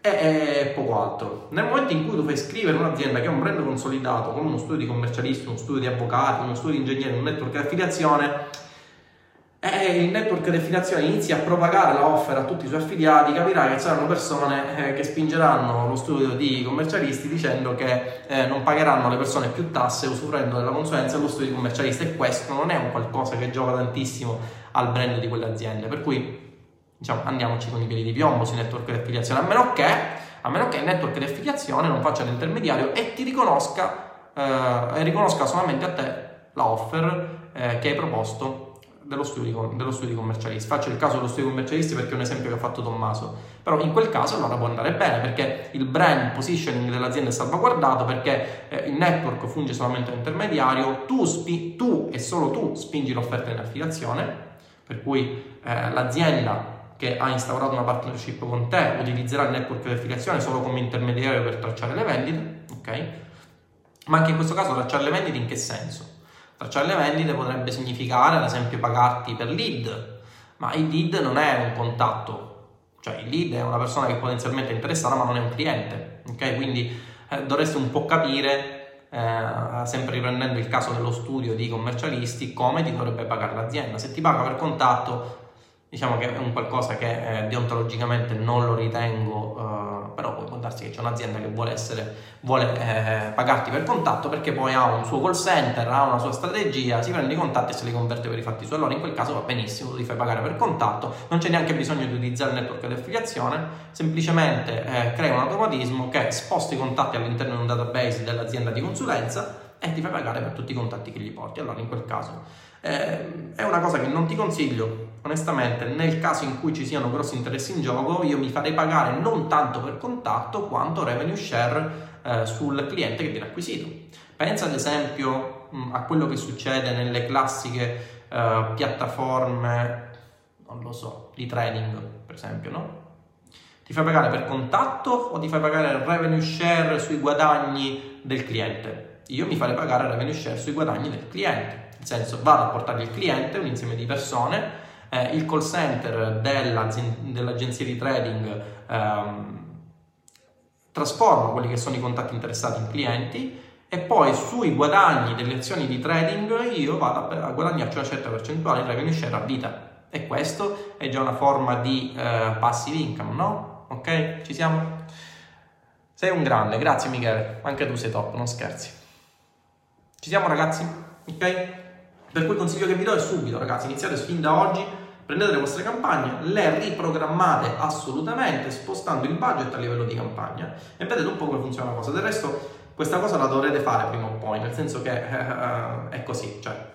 e, poco altro. Nel momento in cui tu fai iscrivere un'azienda che è un brand consolidato con uno studio di commercialisti, uno studio di avvocati, uno studio di ingegneri, un network di affiliazione, e il network di affiliazione inizia a propagare la offer a tutti i suoi affiliati, capirai che saranno persone eh, che spingeranno lo studio di commercialisti dicendo che eh, non pagheranno le persone più tasse usufruendo della consulenza dello studio di commercialista e questo non è un qualcosa che gioca tantissimo al brand di quelle aziende, per cui diciamo andiamoci con i piedi di piombo sui network di affiliazione, a meno che, a meno che il network di affiliazione non faccia l'intermediario e ti riconosca, eh, riconosca solamente a te la offer eh, che hai proposto dello studio, dello studio commercialisti. Faccio il caso dello studio commercialisti perché è un esempio che ha fatto Tommaso, però in quel caso allora può andare bene perché il brand positioning dell'azienda è salvaguardato, perché eh, il network funge solamente da intermediario, tu, spi- tu, e solo tu spingi l'offerta in affiliazione, per cui eh, l'azienda che ha instaurato una partnership con te utilizzerà il network di affiliazione solo come intermediario per tracciare le vendite, ok? Ma anche in questo caso tracciare le vendite in che senso? Tracciare le vendite potrebbe significare ad esempio pagarti per lead, ma il lead non è un contatto, cioè il lead è una persona che potenzialmente è interessata ma non è un cliente, ok? Quindi eh, dovreste un po' capire, eh, sempre riprendendo il caso dello studio di commercialisti, come ti dovrebbe pagare l'azienda. Se ti paga per contatto, diciamo che è un qualcosa che eh, deontologicamente non lo ritengo eh, però può darsi che c'è un'azienda che vuole, essere, vuole eh, pagarti per contatto perché poi ha un suo call center, ha una sua strategia, si prende i contatti e se li converte per i fatti suoi. Allora in quel caso va benissimo, tu ti fai pagare per contatto, non c'è neanche bisogno di utilizzare il network di affiliazione, semplicemente eh, crea un automatismo che sposta i contatti all'interno di un database dell'azienda di consulenza e ti fai pagare per tutti i contatti che gli porti. Allora in quel caso eh, è una cosa che non ti consiglio, onestamente, nel caso in cui ci siano grossi interessi in gioco, io mi farei pagare non tanto per contatto quanto revenue share eh, sul cliente che viene acquisito. Pensa ad esempio mh, a quello che succede nelle classiche eh, piattaforme, non lo so, di trading, per esempio, no? Ti fai pagare per contatto o ti fai pagare revenue share sui guadagni del cliente? Io mi farei pagare revenue share sui guadagni del cliente nel senso vado a portare il cliente, un insieme di persone, eh, il call center dell'agenzia di trading ehm, trasforma quelli che sono i contatti interessati in clienti e poi sui guadagni delle azioni di trading io vado a, guadagnarci una certa percentuale di revenue share a vita e questo è già una forma di eh, passive income, no? Ok? Ci siamo? Sei un grande, grazie Michele, anche tu sei top, non scherzi. Ci siamo ragazzi? Ok? Per cui il consiglio che vi do è subito, ragazzi, iniziate fin da oggi, prendete le vostre campagne, le riprogrammate assolutamente, spostando il budget a livello di campagna e vedete un po' come funziona la cosa. Del resto, questa cosa la dovrete fare prima o poi, nel senso che uh, è così, cioè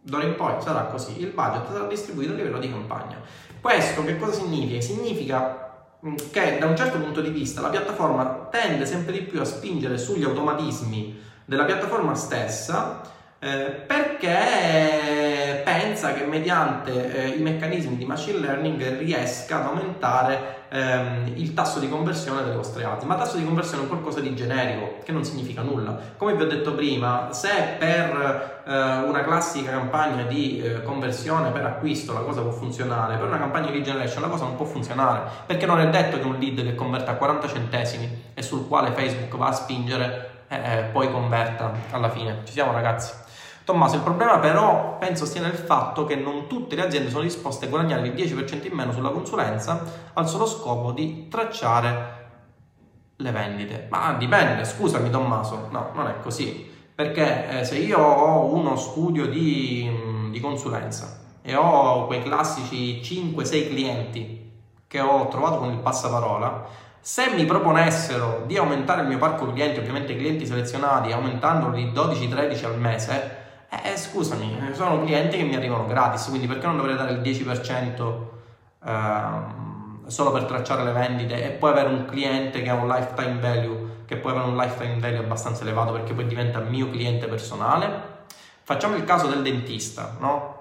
d'ora in poi sarà così, il budget sarà distribuito a livello di campagna. Questo che cosa significa? Significa mm, che da un certo punto di vista la piattaforma tende sempre di più a spingere sugli automatismi della piattaforma stessa eh, perché pensa che mediante eh, i meccanismi di machine learning riesca ad aumentare ehm, il tasso di conversione delle vostre ads. Ma tasso di conversione è qualcosa di generico, che non significa nulla. Come vi ho detto prima, se per eh, una classica campagna di eh, conversione per acquisto la cosa può funzionare, per una campagna di generation la cosa non può funzionare, perché non è detto che un lead che converta a 40 centesimi e sul quale Facebook va a spingere eh, poi converta alla fine. Ci siamo ragazzi? Tommaso, il problema però penso stia nel fatto che non tutte le aziende sono disposte a guadagnare il 10% in meno sulla consulenza al solo scopo di tracciare le vendite. Ma dipende, scusami Tommaso, no, non è così. Perché eh, se io ho uno studio di, di consulenza e ho quei classici 5-6 clienti che ho trovato con il passaparola, se mi proponessero di aumentare il mio parco clienti, ovviamente i clienti selezionati, aumentandolo di 12-13 al mese, eh, scusami, sono clienti che mi arrivano gratis, quindi perché non dovrei dare il 10% eh, solo per tracciare le vendite e poi avere un cliente che ha un lifetime value, che può avere un lifetime value abbastanza elevato perché poi diventa mio cliente personale? Facciamo il caso del dentista, no?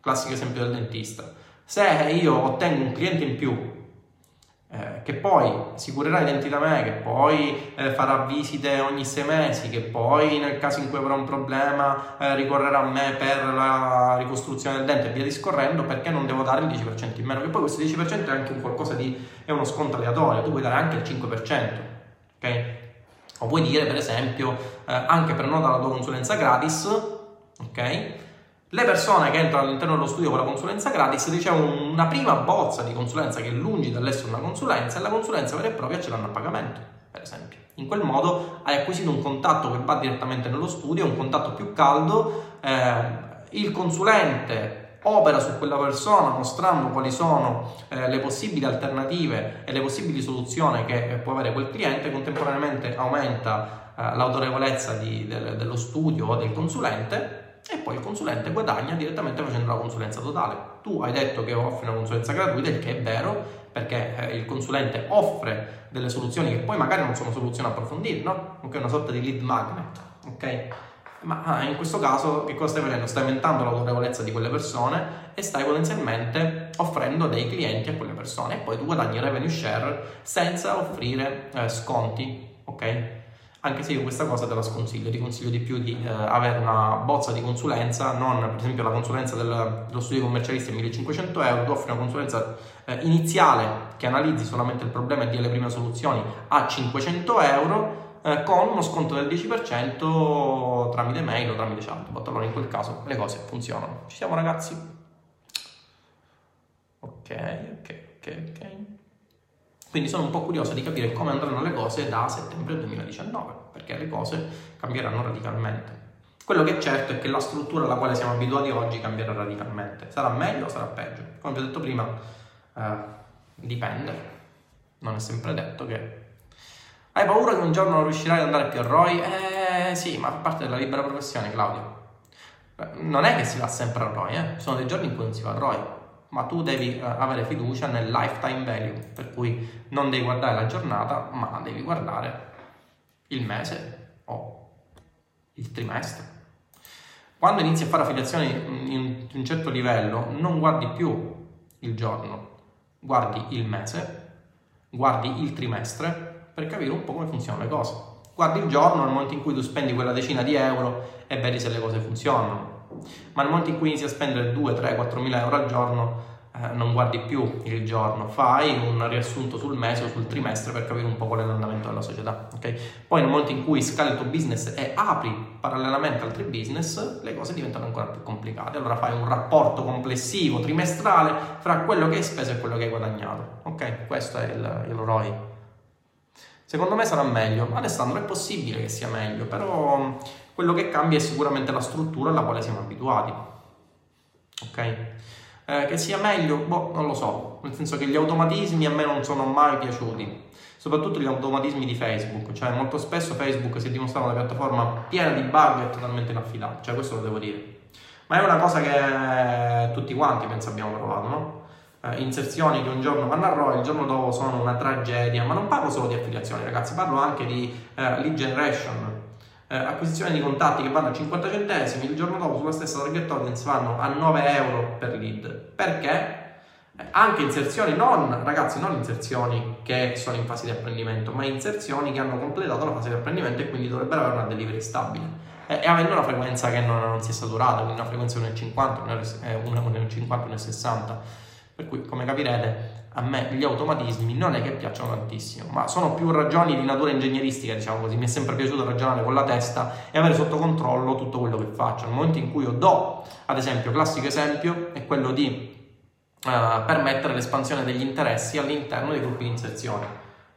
Classico esempio del dentista. Se io ottengo un cliente in più eh, che poi si curerà i denti da me, che poi eh, farà visite ogni sei mesi, che poi nel caso in cui avrà un problema eh, ricorrerà a me per la ricostruzione del dente e via discorrendo, perché non devo dare il 10% in meno? Che poi questo 10% è anche un qualcosa di, è uno sconto aleatorio, tu puoi dare anche il 5%, ok? O puoi dire per esempio, eh, anche per nota la tua consulenza gratis, ok? Le persone che entrano all'interno dello studio con la consulenza gratis ricevono una prima bozza di consulenza che è lungi dall'essere una consulenza e la consulenza vera e propria ce l'hanno a pagamento, per esempio. In quel modo hai acquisito un contatto che va direttamente nello studio, un contatto più caldo, eh, il consulente opera su quella persona mostrando quali sono eh, le possibili alternative e le possibili soluzioni che eh, può avere quel cliente, contemporaneamente aumenta eh, l'autorevolezza di, del, dello studio o del consulente e poi il consulente guadagna direttamente facendo la consulenza totale. Tu hai detto che offri una consulenza gratuita, il che è vero, perché eh, il consulente offre delle soluzioni che poi magari non sono soluzioni approfondite, no? Ok, una sorta di lead magnet, ok? Ma ah, in questo caso che cosa stai facendo? Stai aumentando l'autorevolezza di quelle persone e stai potenzialmente offrendo dei clienti a quelle persone e poi tu guadagni revenue share senza offrire eh, sconti, ok? Anche se io questa cosa te la sconsiglio, ti consiglio di più di eh, avere una bozza di consulenza, non per esempio la consulenza del, dello studio commercialista è 1500 euro, tu offri una consulenza eh, iniziale che analizzi solamente il problema e dia le prime soluzioni a 500 euro eh, con uno sconto del 10% tramite mail o tramite chatbot, allora in quel caso le cose funzionano. Ci siamo ragazzi? Ok, ok, ok, ok. Quindi sono un po' curioso di capire come andranno le cose da settembre 2019, perché le cose cambieranno radicalmente. Quello che è certo è che la struttura alla quale siamo abituati oggi cambierà radicalmente. Sarà meglio o sarà peggio? Come vi ho detto prima, eh, dipende. Non è sempre detto che... Hai paura che un giorno non riuscirai ad andare più a ROI? Eh sì, ma fa parte della libera professione, Claudio. Non è che si va sempre a ROI, eh? Sono dei giorni in cui non si va a ROI ma tu devi uh, avere fiducia nel lifetime value, per cui non devi guardare la giornata, ma devi guardare il mese o il trimestre. Quando inizi a fare affiliazioni in un certo livello, non guardi più il giorno, guardi il mese, guardi il trimestre per capire un po' come funzionano le cose. Guardi il giorno nel momento in cui tu spendi quella decina di euro e vedi se le cose funzionano ma nel momento in cui inizi a spendere 2, 3, 4 mila euro al giorno, eh, non guardi più il giorno, fai un riassunto sul mese o sul trimestre per capire un po' qual è l'andamento della società. Okay? Poi nel momento in cui scali il tuo business e apri parallelamente altri business, le cose diventano ancora più complicate. Allora fai un rapporto complessivo trimestrale fra quello che hai speso e quello che hai guadagnato. Ok? Questo è il, il ROI. Secondo me sarà meglio. Alessandro, è possibile che sia meglio, però quello che cambia è sicuramente la struttura alla quale siamo abituati. Ok? Eh, che sia meglio, boh, non lo so, nel senso che gli automatismi a me non sono mai piaciuti, soprattutto gli automatismi di Facebook, cioè molto spesso Facebook si è dimostrato una piattaforma piena di bug e totalmente inaffidabile, cioè questo lo devo dire. Ma è una cosa che tutti quanti penso abbiamo provato, no? Eh, inserzioni che un giorno vanno a ROI, il giorno dopo sono una tragedia, ma non parlo solo di affiliazioni ragazzi, parlo anche di eh, lead generation, eh, acquisizione di contatti che vanno a 50 centesimi, il giorno dopo sulla stessa target audience vanno a 9 euro per lead. Perché? Eh, anche inserzioni non, ragazzi, non inserzioni che sono in fase di apprendimento, ma inserzioni che hanno completato la fase di apprendimento e quindi dovrebbero avere una delivery stabile. E, e avendo una frequenza che non, non si è saturata, quindi una frequenza 1,50, 1,50, 1,60. Per cui, come capirete, a me gli automatismi non è che piacciono tantissimo, ma sono più ragioni di natura ingegneristica, diciamo così. Mi è sempre piaciuto ragionare con la testa e avere sotto controllo tutto quello che faccio. Nel momento in cui io do, ad esempio, classico esempio è quello di uh, permettere l'espansione degli interessi all'interno dei gruppi di inserzione.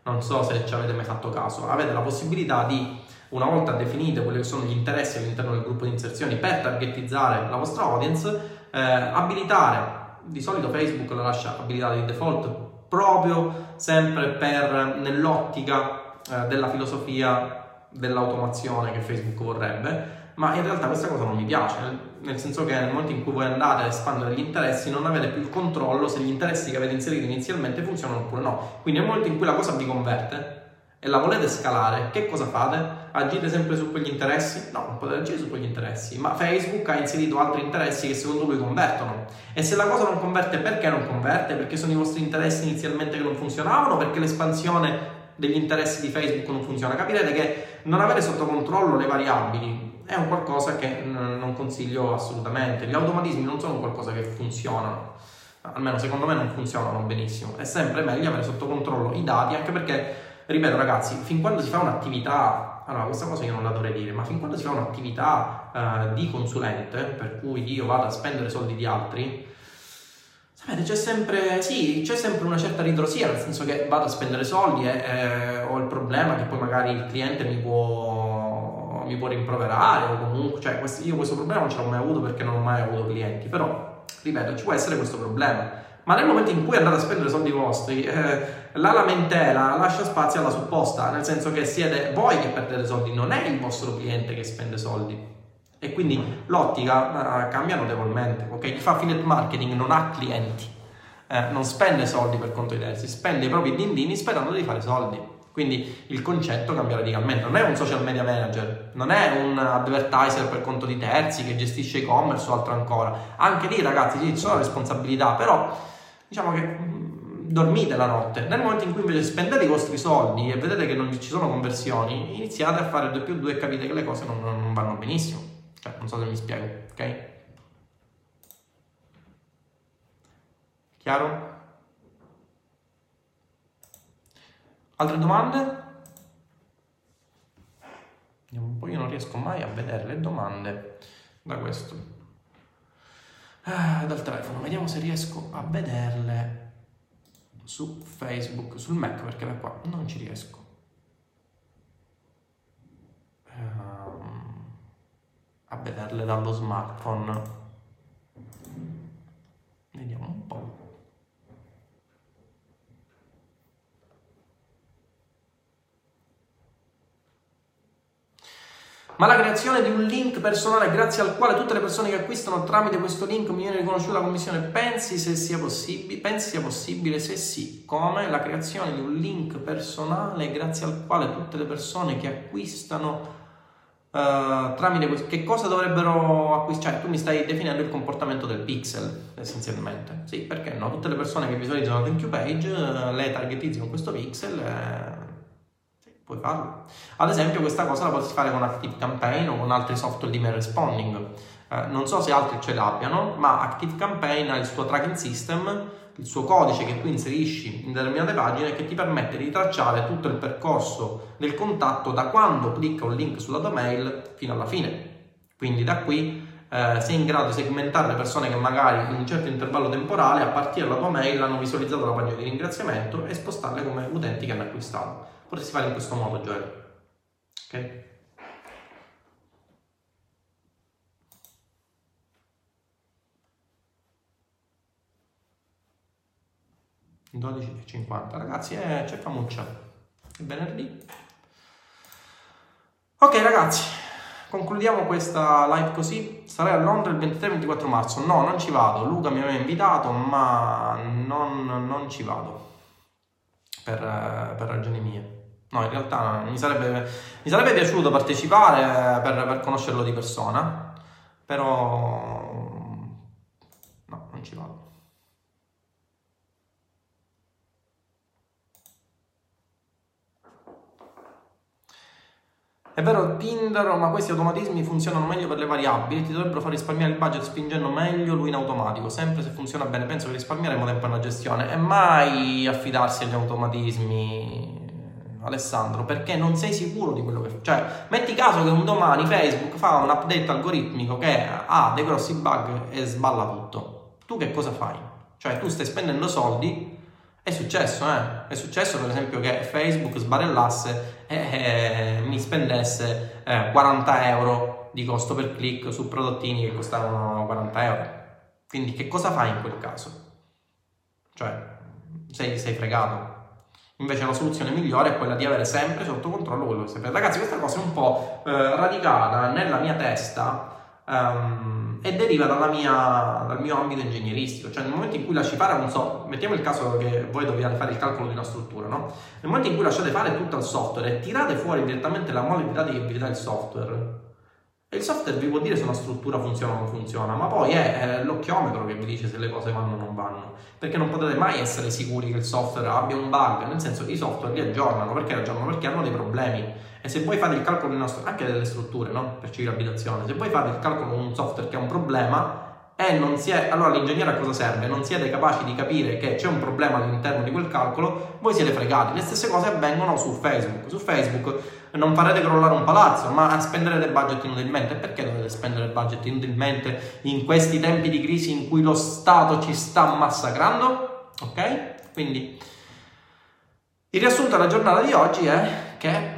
Non so se ci avete mai fatto caso, avete la possibilità di una volta definite quelli che sono gli interessi all'interno del gruppo di inserzioni per targetizzare la vostra audience, eh, abilitare di solito Facebook la lascia abilitata di default proprio sempre per nell'ottica eh, della filosofia dell'automazione che Facebook vorrebbe, ma in realtà questa cosa non mi piace, nel, senso che nel momento in cui voi andate a espandere gli interessi non avete più il controllo se gli interessi che avete inserito inizialmente funzionano oppure no. Quindi nel momento in cui la cosa vi converte, e la volete scalare, che cosa fate? Agite sempre su quegli interessi? No, non potete agire su quegli interessi, ma Facebook ha inserito altri interessi che secondo lui convertono. E se la cosa non converte, perché non converte? Perché sono i vostri interessi inizialmente che non funzionavano? Perché l'espansione degli interessi di Facebook non funziona? Capirete che non avere sotto controllo le variabili è un qualcosa che non consiglio assolutamente. Gli automatismi non sono qualcosa che funzionano almeno secondo me non funzionano benissimo. È sempre meglio avere sotto controllo i dati, anche perché ripeto ragazzi, fin quando si fa un'attività, allora questa cosa io non la dovrei dire, ma fin quando si fa un'attività uh, di consulente, per cui io vado a spendere soldi di altri, sapete c'è sempre, sì, c'è sempre una certa ritrosia, nel senso che vado a spendere soldi e eh, ho il problema che poi magari il cliente mi può, mi può rimproverare o comunque, cioè questo, io questo problema non ce l'ho mai avuto perché non ho mai avuto clienti, però, ripeto, ci può essere questo problema ma nel momento in cui andate a spendere soldi vostri, eh, la lamentela lascia spazio alla supposta, nel senso che siete voi che perdete soldi, non è il vostro cliente che spende soldi. E quindi l'ottica uh, cambia notevolmente. Okay? Chi fa affiliate marketing non ha clienti, eh, non spende soldi per conto di terzi, spende i propri dindini sperando di fare soldi. Quindi il concetto cambia radicalmente. Non è un social media manager, non è un advertiser per conto di terzi che gestisce e-commerce o altro ancora. Anche lì, ragazzi, ci sono responsabilità, però diciamo che dormite la notte. Nel momento in cui invece spendete i vostri soldi e vedete che non ci sono conversioni, iniziate a fare 2 più 2 e capite che le cose non, non vanno benissimo. Cioè, non so se mi spiego, ok? Chiaro? Altre domande? Vediamo un po', io non riesco mai a vedere le domande da questo. Ah, dal telefono, vediamo se riesco a vederle su Facebook, sul Mac, perché da qua non ci riesco. Um, a vederle dallo smartphone. Vediamo un po'. Ma la creazione di un link personale grazie al quale tutte le persone che acquistano tramite questo link mi viene riconosciuta la commissione, pensi, se sia possibile, pensi sia possibile? Se sì, come? La creazione di un link personale grazie al quale tutte le persone che acquistano Uh, tramite questo, che cosa dovrebbero acquistare? Cioè, tu mi stai definendo il comportamento del pixel essenzialmente. Sì, perché no? Tutte le persone che visualizzano la thank you page uh, le targetizzi con questo pixel. Uh, puoi farlo. Ad esempio questa cosa la potresti fare con ActiveCampaign o con altri software di mail responding. Eh, non so se altri ce l'abbiano, ma ActiveCampaign ha il suo tracking system, il suo codice che tu inserisci in determinate pagine che ti permette di tracciare tutto il percorso del contatto da quando clicca un link sulla tua mail fino alla fine. Quindi da qui eh, sei in grado di segmentare le persone che magari in un certo intervallo temporale a partire dalla tua mail hanno visualizzato la pagina di ringraziamento e spostarle come utenti che hanno acquistato. Potresti fare in questo modo, Joel. Ok? 12.50 ragazzi eh, c'è famuccia è venerdì. Ok ragazzi concludiamo questa live così. Sarei a Londra il 23-24 marzo. No non ci vado. Luca mi aveva invitato ma non, non ci vado. Per, per ragioni mie No, in realtà mi sarebbe, mi sarebbe piaciuto partecipare per, per, conoscerlo di persona, però no, non ci vado. È vero Tinder, ma questi automatismi funzionano meglio per le variabili, ti dovrebbero far risparmiare il budget spingendo meglio lui in automatico, sempre se funziona bene, penso che risparmieremo tempo nella gestione. E mai affidarsi agli automatismi Alessandro, perché non sei sicuro di quello che fai. Cioè, metti caso che un domani Facebook fa un update algoritmico che ha dei grossi bug e sballa tutto. Tu che cosa fai? Cioè, tu stai spendendo soldi. È successo, eh? È successo per esempio che Facebook sbarellasse e eh, mi spendesse eh, 40 euro di costo per click su prodottini che costavano 40 euro. Quindi che cosa fai in quel caso? Cioè, sei, sei fregato. Invece la soluzione migliore è quella di avere sempre sotto controllo quello che si fa. Ragazzi, questa cosa è un po' eh, radicata nella mia testa um, e deriva mia, dal mio ambito ingegneristico. Cioè, nel momento in cui lasci fare, non so, mettiamo il caso che voi dobbiate fare il calcolo di una struttura, no? Nel momento in cui lasciate fare tutto al software e tirate fuori direttamente la dati che vi dà il software, il software vi può dire se una struttura funziona o non funziona, ma poi è, l'occhiometro che vi dice se le cose vanno o non vanno. Perché non potete mai essere sicuri che il software abbia un bug, nel senso i software li aggiornano, perché aggiornano? Perché hanno dei problemi. E se voi fate il calcolo anche delle strutture, no? Per civile abitazione, se voi fate il calcolo con un software che ha un problema e non si è, allora l'ingegnere a cosa serve? Non siete capaci di capire che c'è un problema all'interno di quel calcolo, voi siete fregati. Le stesse cose avvengono su Facebook. Su Facebook non farete crollare un palazzo, ma spenderete budget inutilmente. Perché dovete spendere budget inutilmente in questi tempi di crisi in cui lo Stato ci sta massacrando? Ok? Quindi il riassunto della giornata di oggi è che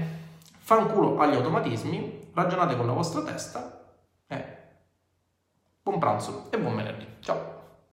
fanculo agli automatismi, ragionate con la vostra testa e buon pranzo e buon venerdì. Ciao!